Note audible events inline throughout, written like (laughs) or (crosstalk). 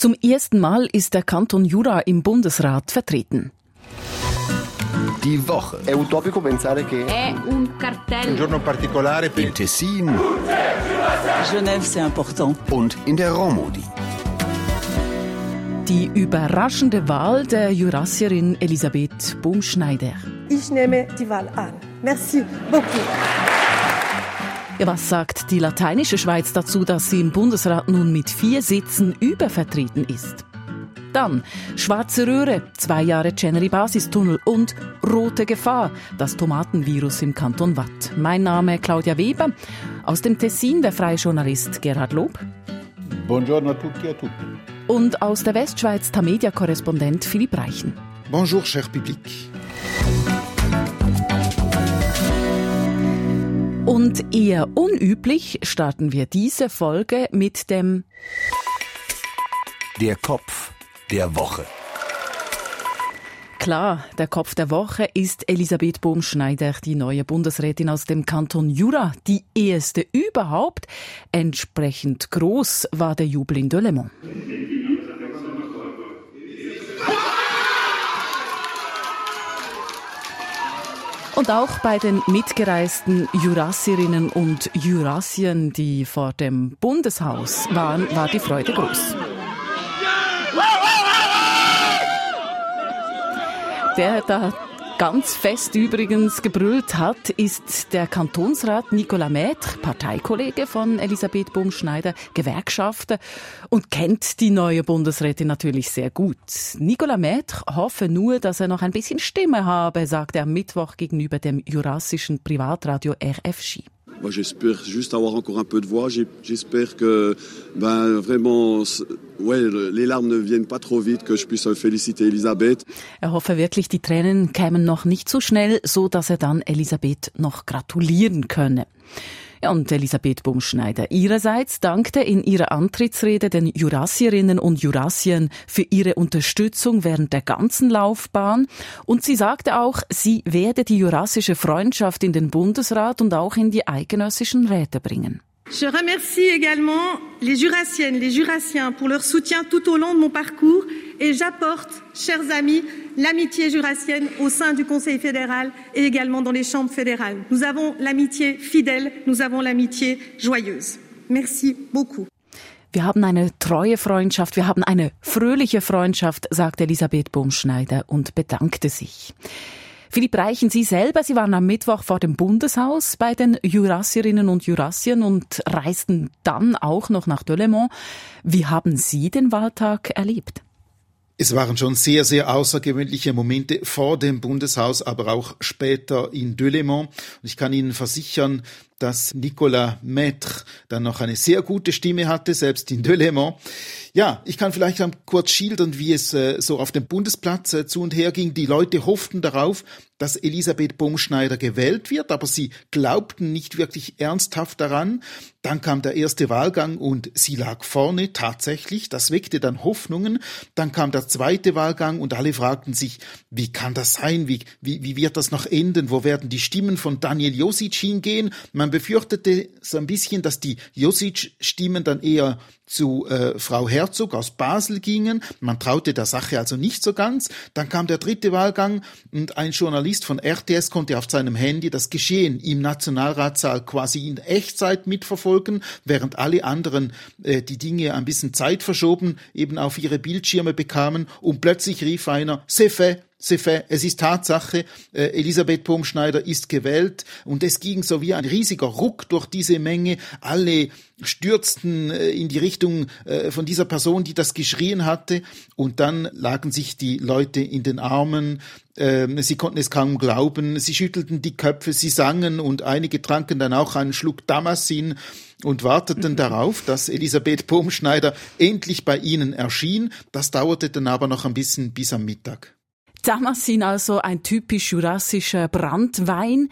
Zum ersten Mal ist der Kanton Jura im Bundesrat vertreten. Die Woche. È utopico pensare che È un cartello. Un giorno particolare per Im Tessin Genève, c'est important. und in der Romodi. Die überraschende Wahl der Jurassierin Elisabeth Bumschneider. Ich nehme die Wahl an. Merci beaucoup. Ja, was sagt die lateinische Schweiz dazu, dass sie im Bundesrat nun mit vier Sitzen übervertreten ist? Dann schwarze Röhre, zwei Jahre Chenery Basistunnel und rote Gefahr, das Tomatenvirus im Kanton Watt. Mein Name Claudia Weber, aus dem Tessin der freie Journalist Gerhard Lob Buongiorno a tutti e a tutti. und aus der Westschweiz Tamedia-Korrespondent Philipp Reichen. Bonjour, cher public. Und eher unüblich starten wir diese Folge mit dem Der Kopf der Woche. Klar, der Kopf der Woche ist Elisabeth Bohm-Schneider, die neue Bundesrätin aus dem Kanton Jura, die erste überhaupt. Entsprechend groß war der Jubel in Delemont. Und auch bei den mitgereisten Jurassierinnen und Jurassiern, die vor dem Bundeshaus waren, war die Freude groß. Der da ganz fest übrigens gebrüllt hat, ist der Kantonsrat Nicolas Maître, Parteikollege von Elisabeth Bumschneider, Gewerkschafter und kennt die neue Bundesrätin natürlich sehr gut. Nicolas Maître hoffe nur, dass er noch ein bisschen Stimme habe, sagte er am Mittwoch gegenüber dem jurassischen Privatradio RFJ. Moi, j'espère juste avoir encore un peu de voix. J'espère que, ben, vraiment, ne. Er hoffe wirklich, die Tränen kämen noch nicht so schnell, so dass er dann Elisabeth noch gratulieren könne. Ja, und Elisabeth Bumschneider ihrerseits dankte in ihrer Antrittsrede den Jurassierinnen und Jurassiern für ihre Unterstützung während der ganzen Laufbahn. Und sie sagte auch, sie werde die jurassische Freundschaft in den Bundesrat und auch in die eidgenössischen Räte bringen. Je remercie également les Jurassiennes, les Jurassiens pour leur soutien tout au long de mon parcours et j'apporte, chers amis, l'amitié jurassienne au sein du Conseil fédéral et également dans les chambres fédérales. Nous avons l'amitié fidèle, nous avons l'amitié joyeuse. Merci beaucoup. Wir haben eine treue Freundschaft, wir haben eine fröhliche Freundschaft, sagte Elisabeth Bumschneider und bedankte sich. Philipp Reichen, Sie selber, Sie waren am Mittwoch vor dem Bundeshaus bei den Jurassierinnen und Jurassiern und reisten dann auch noch nach Delemont. Wie haben Sie den Wahltag erlebt? Es waren schon sehr, sehr außergewöhnliche Momente vor dem Bundeshaus, aber auch später in Delemont. Und ich kann Ihnen versichern, dass Nicolas Maître dann noch eine sehr gute Stimme hatte, selbst in Delemont. Ja, ich kann vielleicht kurz schildern, wie es äh, so auf dem Bundesplatz äh, zu und her ging. Die Leute hofften darauf, dass Elisabeth Baumschneider gewählt wird, aber sie glaubten nicht wirklich ernsthaft daran. Dann kam der erste Wahlgang und sie lag vorne tatsächlich. Das weckte dann Hoffnungen. Dann kam der zweite Wahlgang und alle fragten sich, wie kann das sein? Wie, wie, wie wird das noch enden? Wo werden die Stimmen von Daniel Josic hingehen? Man befürchtete so ein bisschen, dass die Josic-Stimmen dann eher zu äh, Frau Herzog aus Basel gingen. Man traute der Sache also nicht so ganz. Dann kam der dritte Wahlgang und ein Journalist von RTS konnte auf seinem Handy das Geschehen im Nationalratssaal quasi in Echtzeit mitverfolgen, während alle anderen äh, die Dinge ein bisschen Zeit verschoben eben auf ihre Bildschirme bekamen und plötzlich rief einer, c'est fait, fait, es ist Tatsache, äh, Elisabeth Baumschneider ist gewählt und es ging so wie ein riesiger Ruck durch diese Menge, alle stürzten äh, in die Richtung äh, von dieser Person, die das geschrien hatte und dann lagen sich die Leute in den Armen, ähm, sie konnten es kaum glauben, sie schüttelten die Köpfe, sie sangen und einige tranken dann auch einen Schluck Damasin und warteten darauf, dass Elisabeth Baumschneider endlich bei ihnen erschien. Das dauerte dann aber noch ein bisschen bis am Mittag. Damasin also ein typisch jurassischer Brandwein.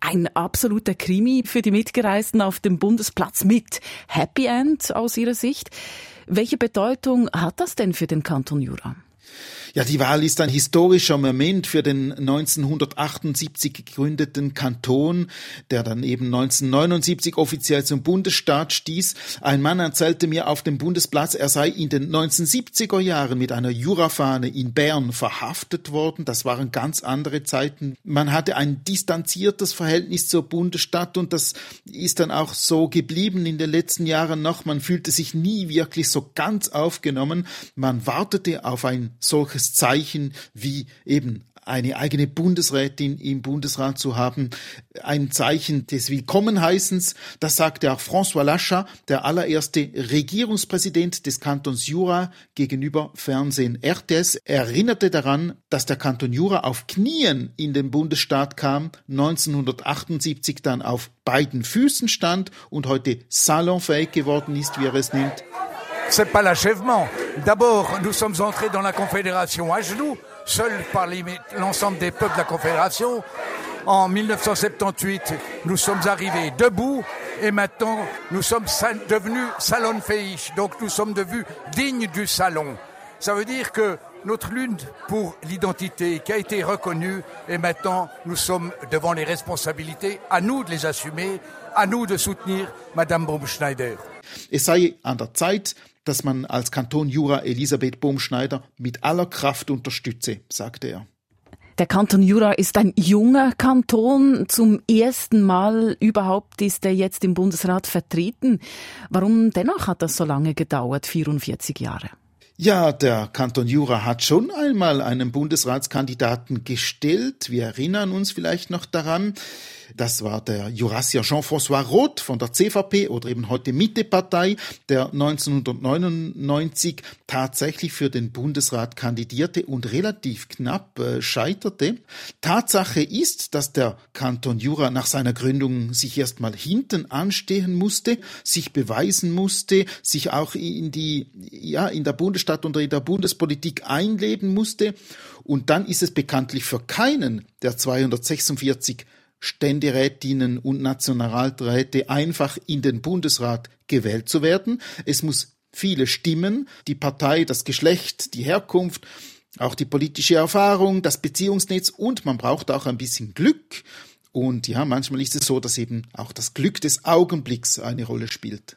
Ein absoluter Krimi für die Mitgereisten auf dem Bundesplatz mit Happy End aus Ihrer Sicht. Welche Bedeutung hat das denn für den Kanton Jura? Ja, die Wahl ist ein historischer Moment für den 1978 gegründeten Kanton, der dann eben 1979 offiziell zum Bundesstaat stieß. Ein Mann erzählte mir auf dem Bundesplatz, er sei in den 1970er Jahren mit einer Jurafahne in Bern verhaftet worden. Das waren ganz andere Zeiten. Man hatte ein distanziertes Verhältnis zur Bundesstadt und das ist dann auch so geblieben in den letzten Jahren noch. Man fühlte sich nie wirklich so ganz aufgenommen. Man wartete auf ein solches Zeichen wie eben eine eigene Bundesrätin im Bundesrat zu haben, ein Zeichen des Willkommenheißens. Das sagte auch François Lachat, der allererste Regierungspräsident des Kantons Jura gegenüber Fernsehen RTS, erinnerte daran, dass der Kanton Jura auf Knien in den Bundesstaat kam, 1978 dann auf beiden Füßen stand und heute salonfähig geworden ist, wie er es nennt. C'est pas l'achèvement. D'abord, nous sommes entrés dans la Confédération à genoux, seuls par l'ensemble des peuples de la Confédération. En 1978, nous sommes arrivés debout et maintenant nous sommes devenus salonfähig, donc nous sommes devenus dignes du salon. Ça veut dire que notre lutte pour l'identité qui a été reconnue et maintenant nous sommes devant les responsabilités, à nous de les assumer, à nous de soutenir Madame Baumschneider. Es sei an der Zeit, dass man als Kanton Jura Elisabeth Bohmschneider mit aller Kraft unterstütze, sagte er. Der Kanton Jura ist ein junger Kanton. Zum ersten Mal überhaupt ist er jetzt im Bundesrat vertreten. Warum dennoch hat das so lange gedauert, 44 Jahre? Ja, der Kanton Jura hat schon einmal einen Bundesratskandidaten gestellt. Wir erinnern uns vielleicht noch daran. Das war der Jurassier Jean-François Roth von der CVP oder eben heute Mitte-Partei, der 1999 tatsächlich für den Bundesrat kandidierte und relativ knapp äh, scheiterte. Tatsache ist, dass der Kanton Jura nach seiner Gründung sich erstmal hinten anstehen musste, sich beweisen musste, sich auch in die, ja, in der Bundesstadt und in der Bundespolitik einleben musste. Und dann ist es bekanntlich für keinen der 246 Ständerätinnen und Nationalräte einfach in den Bundesrat gewählt zu werden. Es muss viele Stimmen, die Partei, das Geschlecht, die Herkunft, auch die politische Erfahrung, das Beziehungsnetz und man braucht auch ein bisschen Glück. Und ja, manchmal ist es so, dass eben auch das Glück des Augenblicks eine Rolle spielt.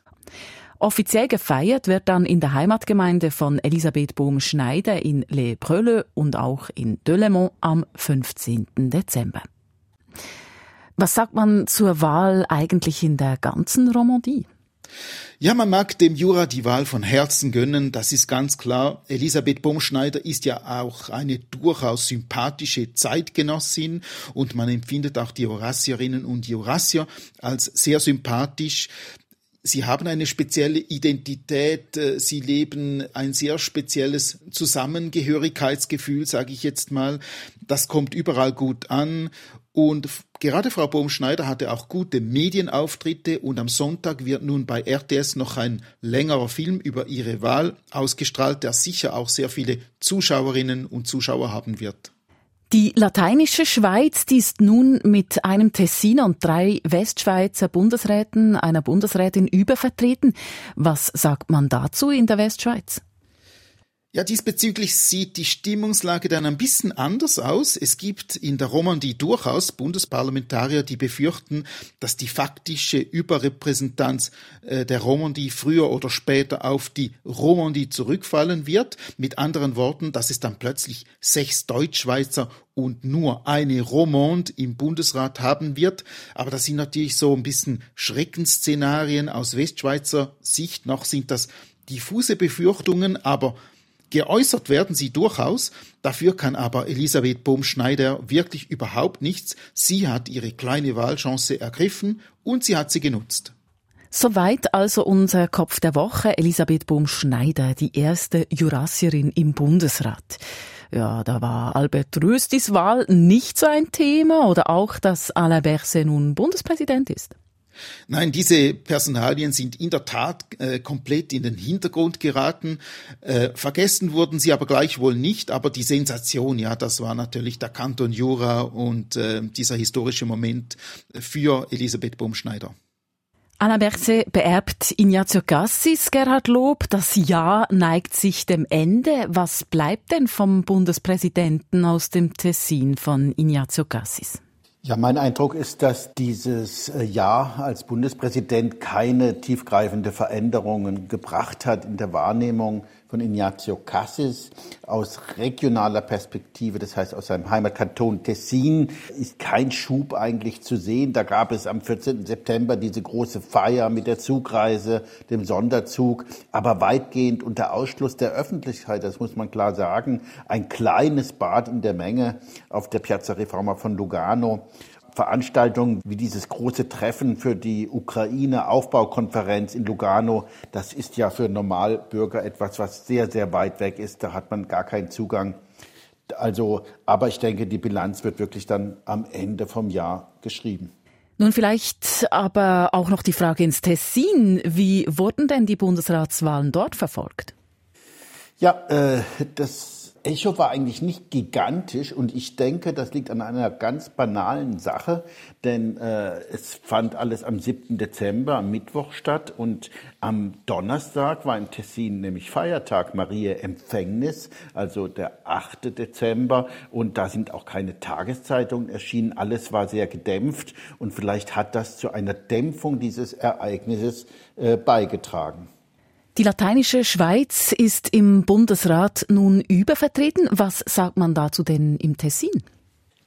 Offiziell gefeiert wird dann in der Heimatgemeinde von Elisabeth Bohm-Schneider in Les Preules und auch in Delemont am 15. Dezember. Was sagt man zur Wahl eigentlich in der ganzen Romandie? Ja, man mag dem Jura die Wahl von Herzen gönnen, das ist ganz klar. Elisabeth Baumschneider ist ja auch eine durchaus sympathische Zeitgenossin und man empfindet auch die Jurassierinnen und Jurassier als sehr sympathisch. Sie haben eine spezielle Identität, äh, sie leben ein sehr spezielles Zusammengehörigkeitsgefühl, sage ich jetzt mal. Das kommt überall gut an und gerade Frau Bohm-Schneider hatte auch gute Medienauftritte und am Sonntag wird nun bei RTS noch ein längerer Film über ihre Wahl ausgestrahlt, der sicher auch sehr viele Zuschauerinnen und Zuschauer haben wird. Die lateinische Schweiz, die ist nun mit einem Tessiner und drei Westschweizer Bundesräten, einer Bundesrätin übervertreten. Was sagt man dazu in der Westschweiz? Ja, diesbezüglich sieht die Stimmungslage dann ein bisschen anders aus. Es gibt in der Romandie durchaus Bundesparlamentarier, die befürchten, dass die faktische Überrepräsentanz äh, der Romandie früher oder später auf die Romandie zurückfallen wird. Mit anderen Worten, dass es dann plötzlich sechs Deutschschweizer und nur eine Romande im Bundesrat haben wird. Aber das sind natürlich so ein bisschen Schreckensszenarien aus Westschweizer Sicht. Noch sind das diffuse Befürchtungen, aber Geäußert werden sie durchaus, dafür kann aber Elisabeth Bohm-Schneider wirklich überhaupt nichts. Sie hat ihre kleine Wahlchance ergriffen und sie hat sie genutzt. Soweit also unser Kopf der Woche, Elisabeth Bohm-Schneider, die erste Jurassierin im Bundesrat. Ja, da war Albert Röstis Wahl nicht so ein Thema oder auch, dass Alain Berset nun Bundespräsident ist. Nein, diese Personalien sind in der Tat äh, komplett in den Hintergrund geraten. Äh, vergessen wurden sie aber gleichwohl nicht. Aber die Sensation, ja, das war natürlich der Kanton Jura und äh, dieser historische Moment für Elisabeth Baumschneider. Anna Berse beerbt Ignazio Cassis, Gerhard Lob. Das Jahr neigt sich dem Ende. Was bleibt denn vom Bundespräsidenten aus dem Tessin von Ignazio Cassis? Ja, mein Eindruck ist, dass dieses äh, Jahr als Bundespräsident keine tiefgreifende Veränderungen gebracht hat in der Wahrnehmung von Ignazio Cassis aus regionaler Perspektive, das heißt aus seinem Heimatkanton Tessin, ist kein Schub eigentlich zu sehen. Da gab es am 14. September diese große Feier mit der Zugreise, dem Sonderzug, aber weitgehend unter Ausschluss der Öffentlichkeit, das muss man klar sagen, ein kleines Bad in der Menge auf der Piazza Reforma von Lugano. Veranstaltungen wie dieses große Treffen für die Ukraine-Aufbaukonferenz in Lugano, das ist ja für Normalbürger etwas, was sehr, sehr weit weg ist. Da hat man gar keinen Zugang. Also, aber ich denke, die Bilanz wird wirklich dann am Ende vom Jahr geschrieben. Nun vielleicht aber auch noch die Frage ins Tessin. Wie wurden denn die Bundesratswahlen dort verfolgt? Ja, äh, das Echo war eigentlich nicht gigantisch und ich denke, das liegt an einer ganz banalen Sache, denn äh, es fand alles am 7. Dezember, am Mittwoch statt und am Donnerstag war in Tessin nämlich Feiertag, Maria Empfängnis, also der 8. Dezember und da sind auch keine Tageszeitungen erschienen, alles war sehr gedämpft und vielleicht hat das zu einer Dämpfung dieses Ereignisses äh, beigetragen. Die lateinische Schweiz ist im Bundesrat nun übervertreten. Was sagt man dazu denn im Tessin?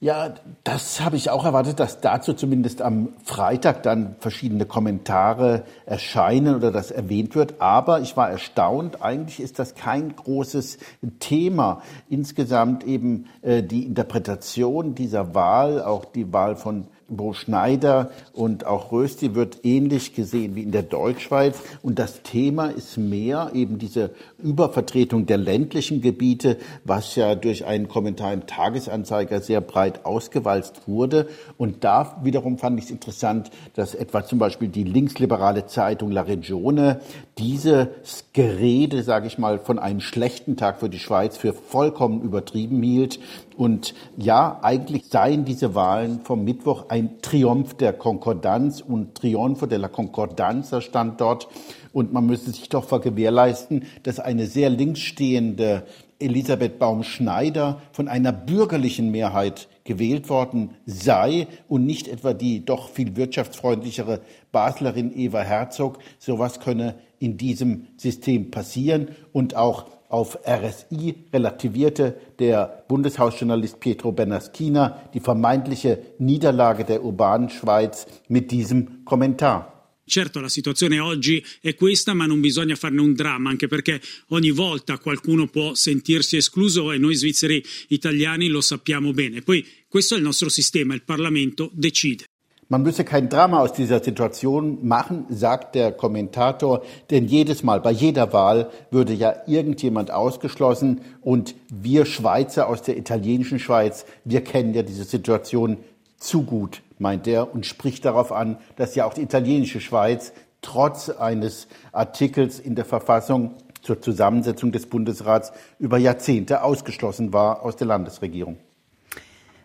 Ja, das habe ich auch erwartet, dass dazu zumindest am Freitag dann verschiedene Kommentare erscheinen oder das erwähnt wird. Aber ich war erstaunt. Eigentlich ist das kein großes Thema. Insgesamt eben äh, die Interpretation dieser Wahl, auch die Wahl von Bo Schneider und auch Rösti wird ähnlich gesehen wie in der Deutschschweiz. Und das Thema ist mehr eben diese Übervertretung der ländlichen Gebiete, was ja durch einen Kommentar im Tagesanzeiger sehr breit ausgewalzt wurde. Und da wiederum fand ich es interessant, dass etwa zum Beispiel die linksliberale Zeitung La Regione dieses Gerede, sage ich mal, von einem schlechten Tag für die Schweiz für vollkommen übertrieben hielt und ja, eigentlich seien diese Wahlen vom Mittwoch ein Triumph der Konkordanz und Triumph de la Concordanza stand dort. Und man müsste sich doch vergewährleisten, dass eine sehr linksstehende Elisabeth Baum-Schneider von einer bürgerlichen Mehrheit gewählt worden sei und nicht etwa die doch viel wirtschaftsfreundlichere Baslerin Eva Herzog. Sowas könne in diesem System passieren und auch auf RSI relativierte der Bundeshausjournalist Pietro Bernaschina die vermeintliche Niederlage der urbanen Schweiz mit diesem Kommentar. Certo la situazione oggi è questa, ma non bisogna farne un dramma, anche perché ogni volta qualcuno può sentirsi escluso e noi svizzeri italiani lo sappiamo bene. Poi questo è il nostro sistema, il Parlamento decide. Man müsse kein Drama aus dieser Situation machen, sagt der Kommentator, denn jedes Mal, bei jeder Wahl würde ja irgendjemand ausgeschlossen und wir Schweizer aus der italienischen Schweiz, wir kennen ja diese Situation zu gut, meint er und spricht darauf an, dass ja auch die italienische Schweiz trotz eines Artikels in der Verfassung zur Zusammensetzung des Bundesrats über Jahrzehnte ausgeschlossen war aus der Landesregierung.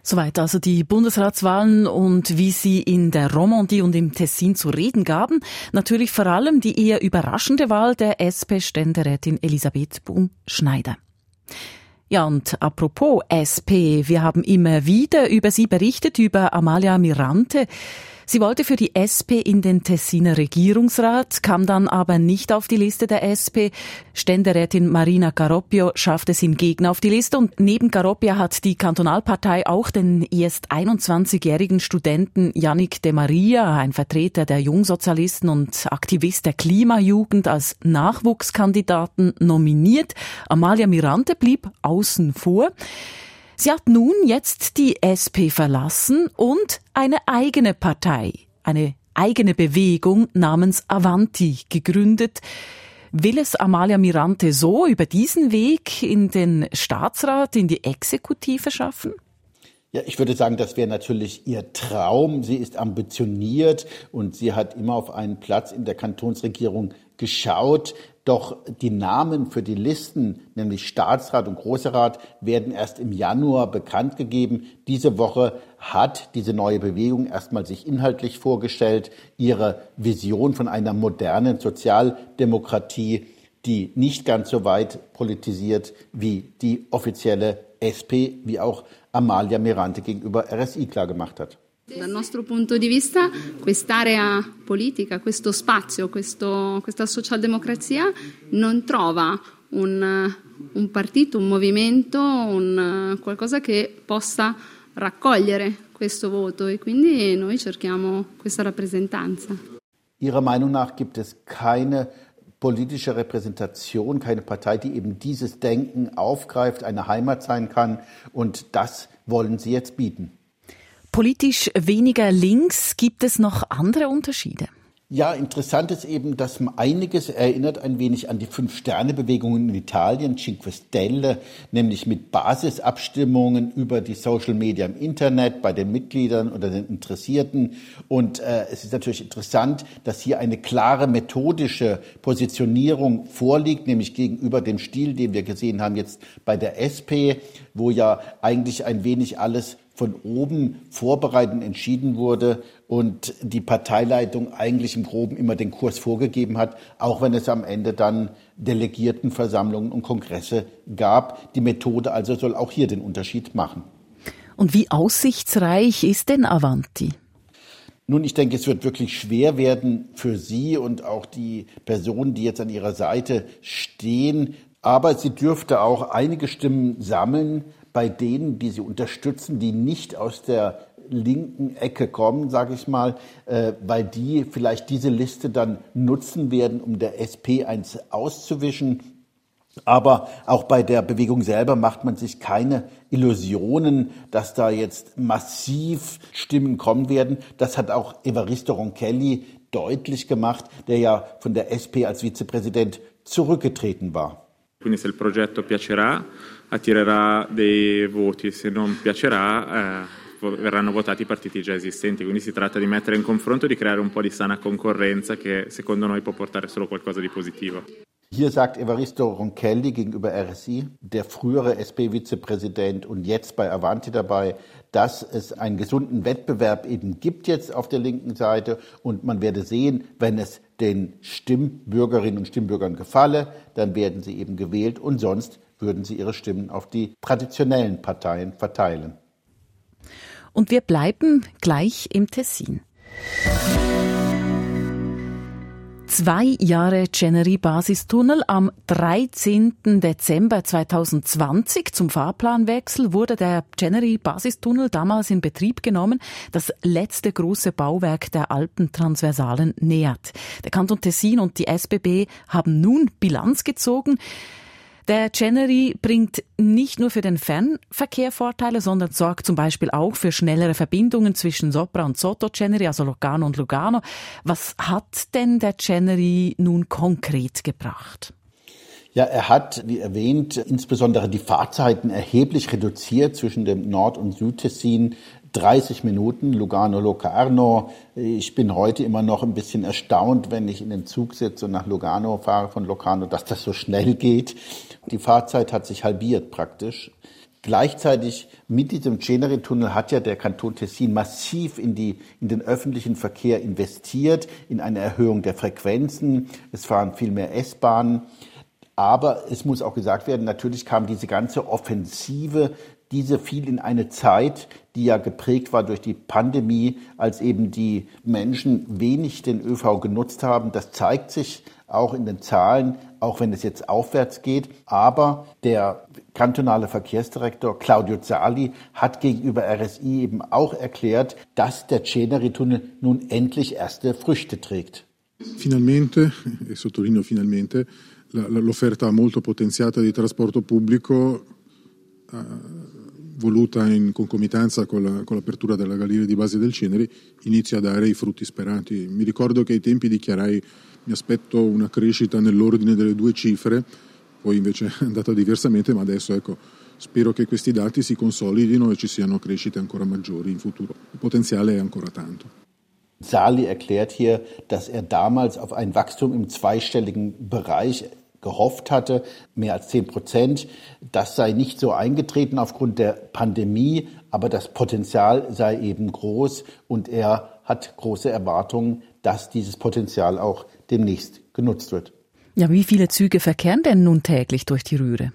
Soweit also die Bundesratswahlen und wie sie in der Romandie und im Tessin zu reden gaben. Natürlich vor allem die eher überraschende Wahl der SP-Ständerätin Elisabeth Bohm-Schneider. Ja, und apropos SP, wir haben immer wieder über sie berichtet, über Amalia Mirante. Sie wollte für die SP in den Tessiner Regierungsrat, kam dann aber nicht auf die Liste der SP. Ständerätin Marina Garoppio schaffte es hingegen auf die Liste und neben Garoppio hat die Kantonalpartei auch den erst 21-jährigen Studenten Yannick de Maria, ein Vertreter der Jungsozialisten und Aktivist der Klimajugend, als Nachwuchskandidaten nominiert. Amalia Mirante blieb außen vor. Sie hat nun jetzt die SP verlassen und eine eigene Partei, eine eigene Bewegung namens Avanti gegründet. Will es Amalia Mirante so über diesen Weg in den Staatsrat, in die Exekutive schaffen? Ja, ich würde sagen, das wäre natürlich ihr Traum. Sie ist ambitioniert und sie hat immer auf einen Platz in der Kantonsregierung geschaut. Doch die Namen für die Listen, nämlich Staatsrat und Großer werden erst im Januar bekannt gegeben. Diese Woche hat diese neue Bewegung erstmal sich inhaltlich vorgestellt, ihre Vision von einer modernen Sozialdemokratie, die nicht ganz so weit politisiert wie die offizielle SP, wie auch Amalia Mirante gegenüber RSI klargemacht hat. Dal nostro punto di vista quest'area politica, questo spazio, questo, questa socialdemocrazia non trova un, un partito, un movimento, un, qualcosa che possa raccogliere questo voto e quindi noi cerchiamo questa rappresentanza. Ihrer Meinung nach gibt es keine politische Repräsentation, keine Partei, die eben dieses Denken aufgreift, eine Heimat sein kann und das wollen Sie jetzt bieten. Politisch weniger links, gibt es noch andere Unterschiede? Ja, interessant ist eben, dass einiges erinnert ein wenig an die Fünf-Sterne-Bewegungen in Italien, Cinque Stelle, nämlich mit Basisabstimmungen über die Social Media im Internet bei den Mitgliedern oder den Interessierten. Und äh, es ist natürlich interessant, dass hier eine klare methodische Positionierung vorliegt, nämlich gegenüber dem Stil, den wir gesehen haben jetzt bei der SP, wo ja eigentlich ein wenig alles von oben vorbereitet entschieden wurde und die Parteileitung eigentlich im Groben immer den Kurs vorgegeben hat, auch wenn es am Ende dann Delegiertenversammlungen und Kongresse gab. Die Methode also soll auch hier den Unterschied machen. Und wie aussichtsreich ist denn Avanti? Nun, ich denke, es wird wirklich schwer werden für Sie und auch die Personen, die jetzt an Ihrer Seite stehen. Aber sie dürfte auch einige Stimmen sammeln, bei denen, die sie unterstützen, die nicht aus der linken Ecke kommen, sage ich mal, äh, weil die vielleicht diese Liste dann nutzen werden, um der SP eins auszuwischen. Aber auch bei der Bewegung selber macht man sich keine Illusionen, dass da jetzt massiv Stimmen kommen werden. Das hat auch Evaristo Roncelli deutlich gemacht, der ja von der SP als Vizepräsident zurückgetreten war. Quindi se il progetto piacerà, attirerà dei voti, se non piacerà eh, verranno votati i partiti già esistenti, quindi si tratta di mettere in confronto e di creare un po' di sana concorrenza che secondo noi può portare solo qualcosa di positivo. Hier sagt Evaristo Roncelli gegenüber RSI, der frühere SP-Vizepräsident und jetzt bei Avanti dabei, dass es einen gesunden Wettbewerb eben gibt jetzt auf der linken Seite und man werde sehen, wenn es den Stimmbürgerinnen und Stimmbürgern gefalle, dann werden sie eben gewählt und sonst würden sie ihre Stimmen auf die traditionellen Parteien verteilen. Und wir bleiben gleich im Tessin. Zwei Jahre Chenery-Basistunnel. Am 13. Dezember 2020 zum Fahrplanwechsel wurde der Chenery-Basistunnel damals in Betrieb genommen. Das letzte große Bauwerk der Alpentransversalen nähert. Der Kanton Tessin und die SBB haben nun Bilanz gezogen. Der Chenery bringt nicht nur für den Fernverkehr Vorteile, sondern sorgt zum Beispiel auch für schnellere Verbindungen zwischen Sopra und Soto Chenery, also Lugano und Lugano. Was hat denn der Chenery nun konkret gebracht? Ja, er hat, wie erwähnt, insbesondere die Fahrzeiten erheblich reduziert zwischen dem Nord- und Südtessin. 30 Minuten, Lugano, Locarno. Ich bin heute immer noch ein bisschen erstaunt, wenn ich in den Zug sitze und nach Lugano fahre von Locarno, dass das so schnell geht. Die Fahrzeit hat sich halbiert praktisch. Gleichzeitig mit diesem Ceneri-Tunnel hat ja der Kanton Tessin massiv in, die, in den öffentlichen Verkehr investiert, in eine Erhöhung der Frequenzen. Es fahren viel mehr S-Bahnen. Aber es muss auch gesagt werden, natürlich kam diese ganze Offensive, diese fiel in eine Zeit, die ja geprägt war durch die Pandemie, als eben die Menschen wenig den ÖV genutzt haben. Das zeigt sich auch in den Zahlen, auch wenn es jetzt aufwärts geht. Aber der kantonale Verkehrsdirektor Claudio Zali hat gegenüber RSI eben auch erklärt, dass der Ceneri-Tunnel nun endlich erste Früchte trägt. Finalmente, e sottolineo finalmente, l'offerta molto potenziata di trasporto pubblico eh, voluta in concomitanza con, la, con, l'apertura della galleria di base del Ceneri inizia a dare i frutti sperati. Mi ricordo che ai tempi dichiarai mi aspetto una crescita nell'ordine delle due cifre, poi invece (laughs) è andata diversamente, ma adesso ecco, spero che questi dati si consolidino e ci siano crescite ancora maggiori in futuro. Il potenziale è ancora tanto. Sali erklärt hier, dass er damals auf ein Wachstum im zweistelligen Bereich gehofft hatte, mehr als 10 Prozent. Das sei nicht so eingetreten aufgrund der Pandemie, aber das Potenzial sei eben groß und er hat große Erwartungen, dass dieses Potenzial auch demnächst genutzt wird. Ja, wie viele Züge verkehren denn nun täglich durch die Rühre?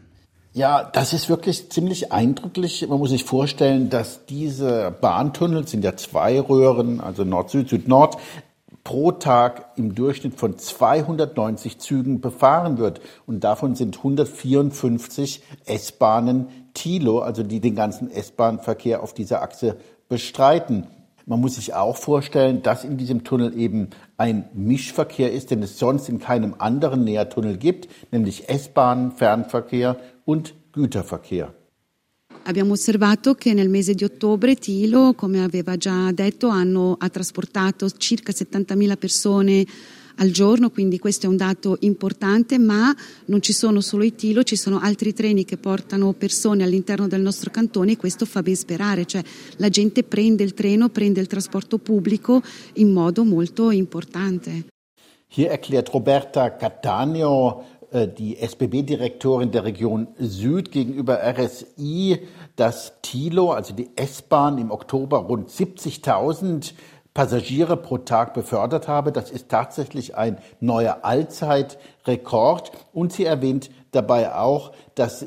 Ja, das ist wirklich ziemlich eindrücklich. Man muss sich vorstellen, dass diese Bahntunnel sind ja zwei Röhren, also Nord-Süd, Süd-Nord, pro Tag im Durchschnitt von 290 Zügen befahren wird. Und davon sind 154 S-Bahnen Tilo, also die den ganzen S-Bahn-Verkehr auf dieser Achse bestreiten. Man muss sich auch vorstellen, dass in diesem Tunnel eben ein Mischverkehr ist, den es sonst in keinem anderen Nährtunnel gibt, nämlich S-Bahn, Fernverkehr und Güterverkehr. Abbiamo osservato che nel mese di ottobre Tilo, come aveva già detto, hanno, ha trasportato circa 70.000 persone al giorno, quindi questo è un dato importante, ma non ci sono solo i Tilo, ci sono altri treni che portano persone all'interno del nostro cantone e questo fa ben sperare, cioè la gente prende il treno, prende il trasporto pubblico in modo molto importante. Hier erklärt Roberta Cattaneo, die SBB-Direktorin der Region Süd gegenüber RSI, dass Tilo, also die S-Bahn, im Oktober rund 70.000 Passagiere pro Tag befördert habe. Das ist tatsächlich ein neuer Allzeitrekord. Und sie erwähnt dabei auch, dass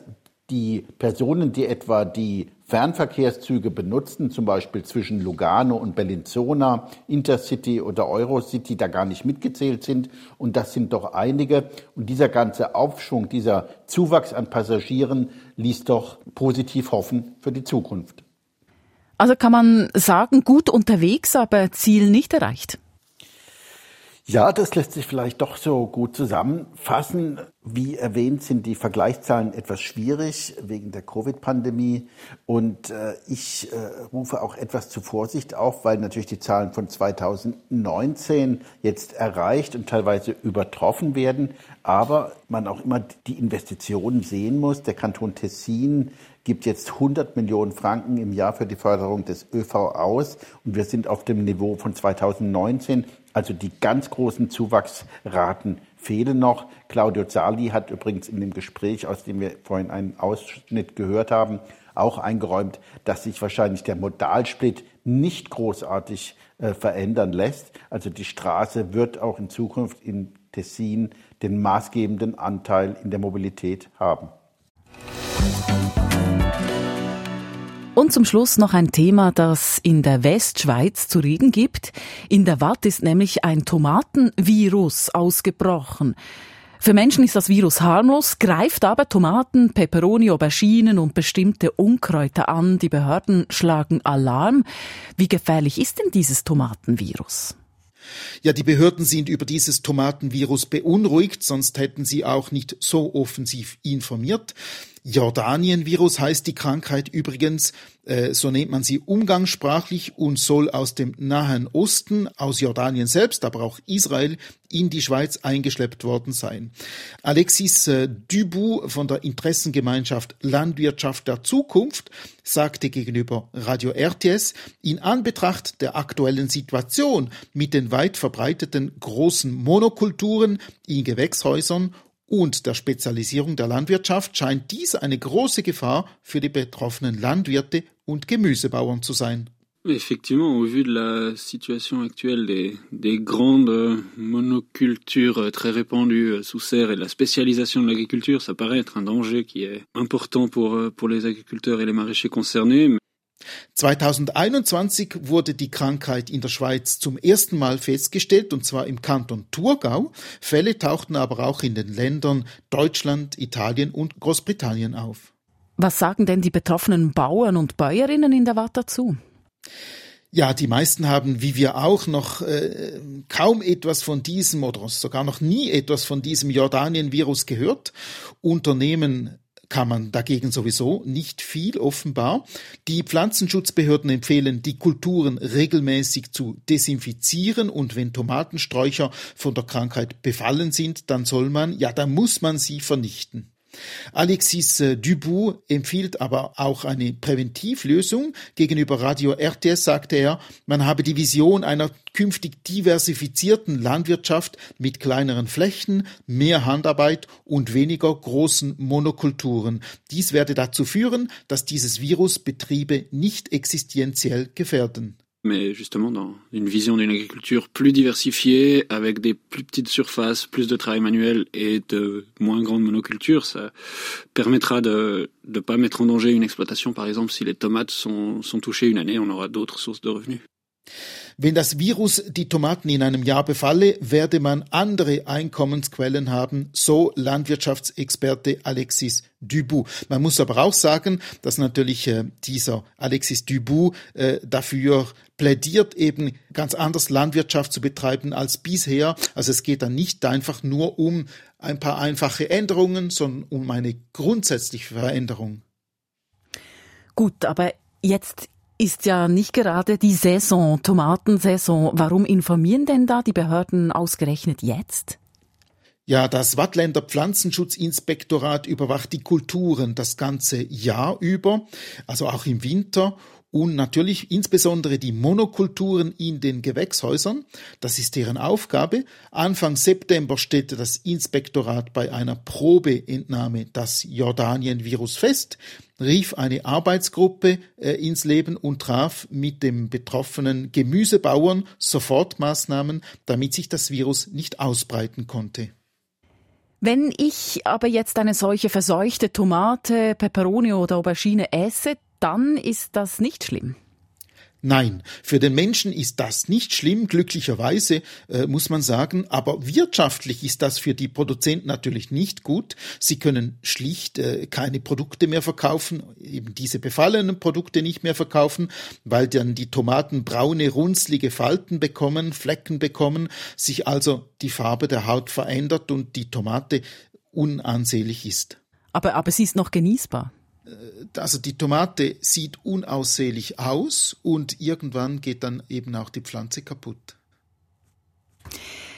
die Personen, die etwa die Fernverkehrszüge benutzen, zum Beispiel zwischen Lugano und Bellinzona, Intercity oder Eurocity, da gar nicht mitgezählt sind. Und das sind doch einige. Und dieser ganze Aufschwung, dieser Zuwachs an Passagieren ließ doch positiv hoffen für die Zukunft. Also kann man sagen, gut unterwegs, aber Ziel nicht erreicht. Ja, das lässt sich vielleicht doch so gut zusammenfassen. Wie erwähnt sind die Vergleichszahlen etwas schwierig wegen der Covid-Pandemie. Und äh, ich äh, rufe auch etwas zu Vorsicht auf, weil natürlich die Zahlen von 2019 jetzt erreicht und teilweise übertroffen werden. Aber man auch immer die Investitionen sehen muss. Der Kanton Tessin gibt jetzt 100 Millionen Franken im Jahr für die Förderung des ÖV aus. Und wir sind auf dem Niveau von 2019. Also die ganz großen Zuwachsraten fehlen noch. Claudio Zali hat übrigens in dem Gespräch, aus dem wir vorhin einen Ausschnitt gehört haben, auch eingeräumt, dass sich wahrscheinlich der Modalsplit nicht großartig äh, verändern lässt. Also die Straße wird auch in Zukunft in Tessin den maßgebenden Anteil in der Mobilität haben. Und zum Schluss noch ein Thema, das in der Westschweiz zu reden gibt. In der Watt ist nämlich ein Tomatenvirus ausgebrochen. Für Menschen ist das Virus harmlos, greift aber Tomaten, Peperoni, Auberginen und bestimmte Unkräuter an. Die Behörden schlagen Alarm. Wie gefährlich ist denn dieses Tomatenvirus? Ja, die Behörden sind über dieses Tomatenvirus beunruhigt, sonst hätten sie auch nicht so offensiv informiert. Jordanien-Virus heißt die Krankheit übrigens, so nennt man sie umgangssprachlich und soll aus dem Nahen Osten, aus Jordanien selbst, aber auch Israel in die Schweiz eingeschleppt worden sein. Alexis äh, Dubu von der Interessengemeinschaft Landwirtschaft der Zukunft sagte gegenüber Radio RTS, in Anbetracht der aktuellen Situation mit den weit verbreiteten großen Monokulturen in Gewächshäusern und der Spezialisierung der Landwirtschaft scheint dies eine große Gefahr für die betroffenen Landwirte und Gemüsebauern zu sein. Effectivement, au vu de la situation actuelle des, des grandes monocultures très répandues sous serre et de la spécialisation de l'agriculture, ça paraît être un danger qui est important pour, pour les agriculteurs et les maraîchers concernés. 2021 wurde die Krankheit in der Schweiz zum ersten Mal festgestellt, und zwar im Kanton Thurgau. Fälle tauchten aber auch in den Ländern Deutschland, Italien und Großbritannien auf. Was sagen denn die betroffenen Bauern und Bäuerinnen in der Watt dazu? Ja, die meisten haben, wie wir auch, noch äh, kaum etwas von diesem oder sogar noch nie etwas von diesem Jordanien-Virus gehört. Unternehmen kann man dagegen sowieso nicht viel offenbar. Die Pflanzenschutzbehörden empfehlen, die Kulturen regelmäßig zu desinfizieren und wenn Tomatensträucher von der Krankheit befallen sind, dann soll man, ja, dann muss man sie vernichten. Alexis äh, Dubout empfiehlt aber auch eine Präventivlösung. Gegenüber Radio RTS sagte er, man habe die Vision einer künftig diversifizierten Landwirtschaft mit kleineren Flächen, mehr Handarbeit und weniger großen Monokulturen. Dies werde dazu führen, dass dieses Virus Betriebe nicht existenziell gefährden. Mais justement dans une vision d'une agriculture plus diversifiée, avec des plus petites surfaces, plus de travail manuel et de moins grandes monocultures, ça permettra de ne pas mettre en danger une exploitation. Par exemple, si les tomates sont, sont touchées une année, on aura d'autres sources de revenus. Wenn das Virus die Tomaten in einem Jahr befalle, werde man andere Einkommensquellen haben, so Landwirtschaftsexperte Alexis Dubout. Man muss aber auch sagen, dass natürlich äh, dieser Alexis Dubout äh, dafür plädiert, eben ganz anders Landwirtschaft zu betreiben als bisher. Also es geht dann nicht einfach nur um ein paar einfache Änderungen, sondern um eine grundsätzliche Veränderung. Gut, aber jetzt ist ja nicht gerade die Saison, Tomatensaison. Warum informieren denn da die Behörden ausgerechnet jetzt? Ja, das Wattländer Pflanzenschutzinspektorat überwacht die Kulturen das ganze Jahr über, also auch im Winter und natürlich insbesondere die Monokulturen in den Gewächshäusern. Das ist deren Aufgabe. Anfang September stellte das Inspektorat bei einer Probeentnahme das Jordanien-Virus fest, rief eine Arbeitsgruppe äh, ins Leben und traf mit dem betroffenen Gemüsebauern Sofortmaßnahmen, damit sich das Virus nicht ausbreiten konnte. Wenn ich aber jetzt eine solche verseuchte Tomate, Peperoni oder Aubergine esse, dann ist das nicht schlimm. Nein, für den Menschen ist das nicht schlimm, glücklicherweise äh, muss man sagen, aber wirtschaftlich ist das für die Produzenten natürlich nicht gut. Sie können schlicht äh, keine Produkte mehr verkaufen, eben diese befallenen Produkte nicht mehr verkaufen, weil dann die Tomaten braune, runzlige Falten bekommen, Flecken bekommen, sich also die Farbe der Haut verändert und die Tomate unansehlich ist. Aber, aber sie ist noch genießbar also die Tomate sieht unaussehlich aus und irgendwann geht dann eben auch die Pflanze kaputt.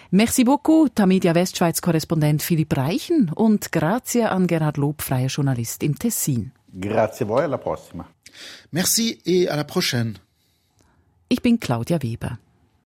Merci beaucoup, Tamedia Westschweiz-Korrespondent Philipp Reichen und grazie an Gerhard Lob, freier Journalist im Tessin. Grazie a voi, alla prossima. Merci et à la prochaine. Ich bin Claudia Weber.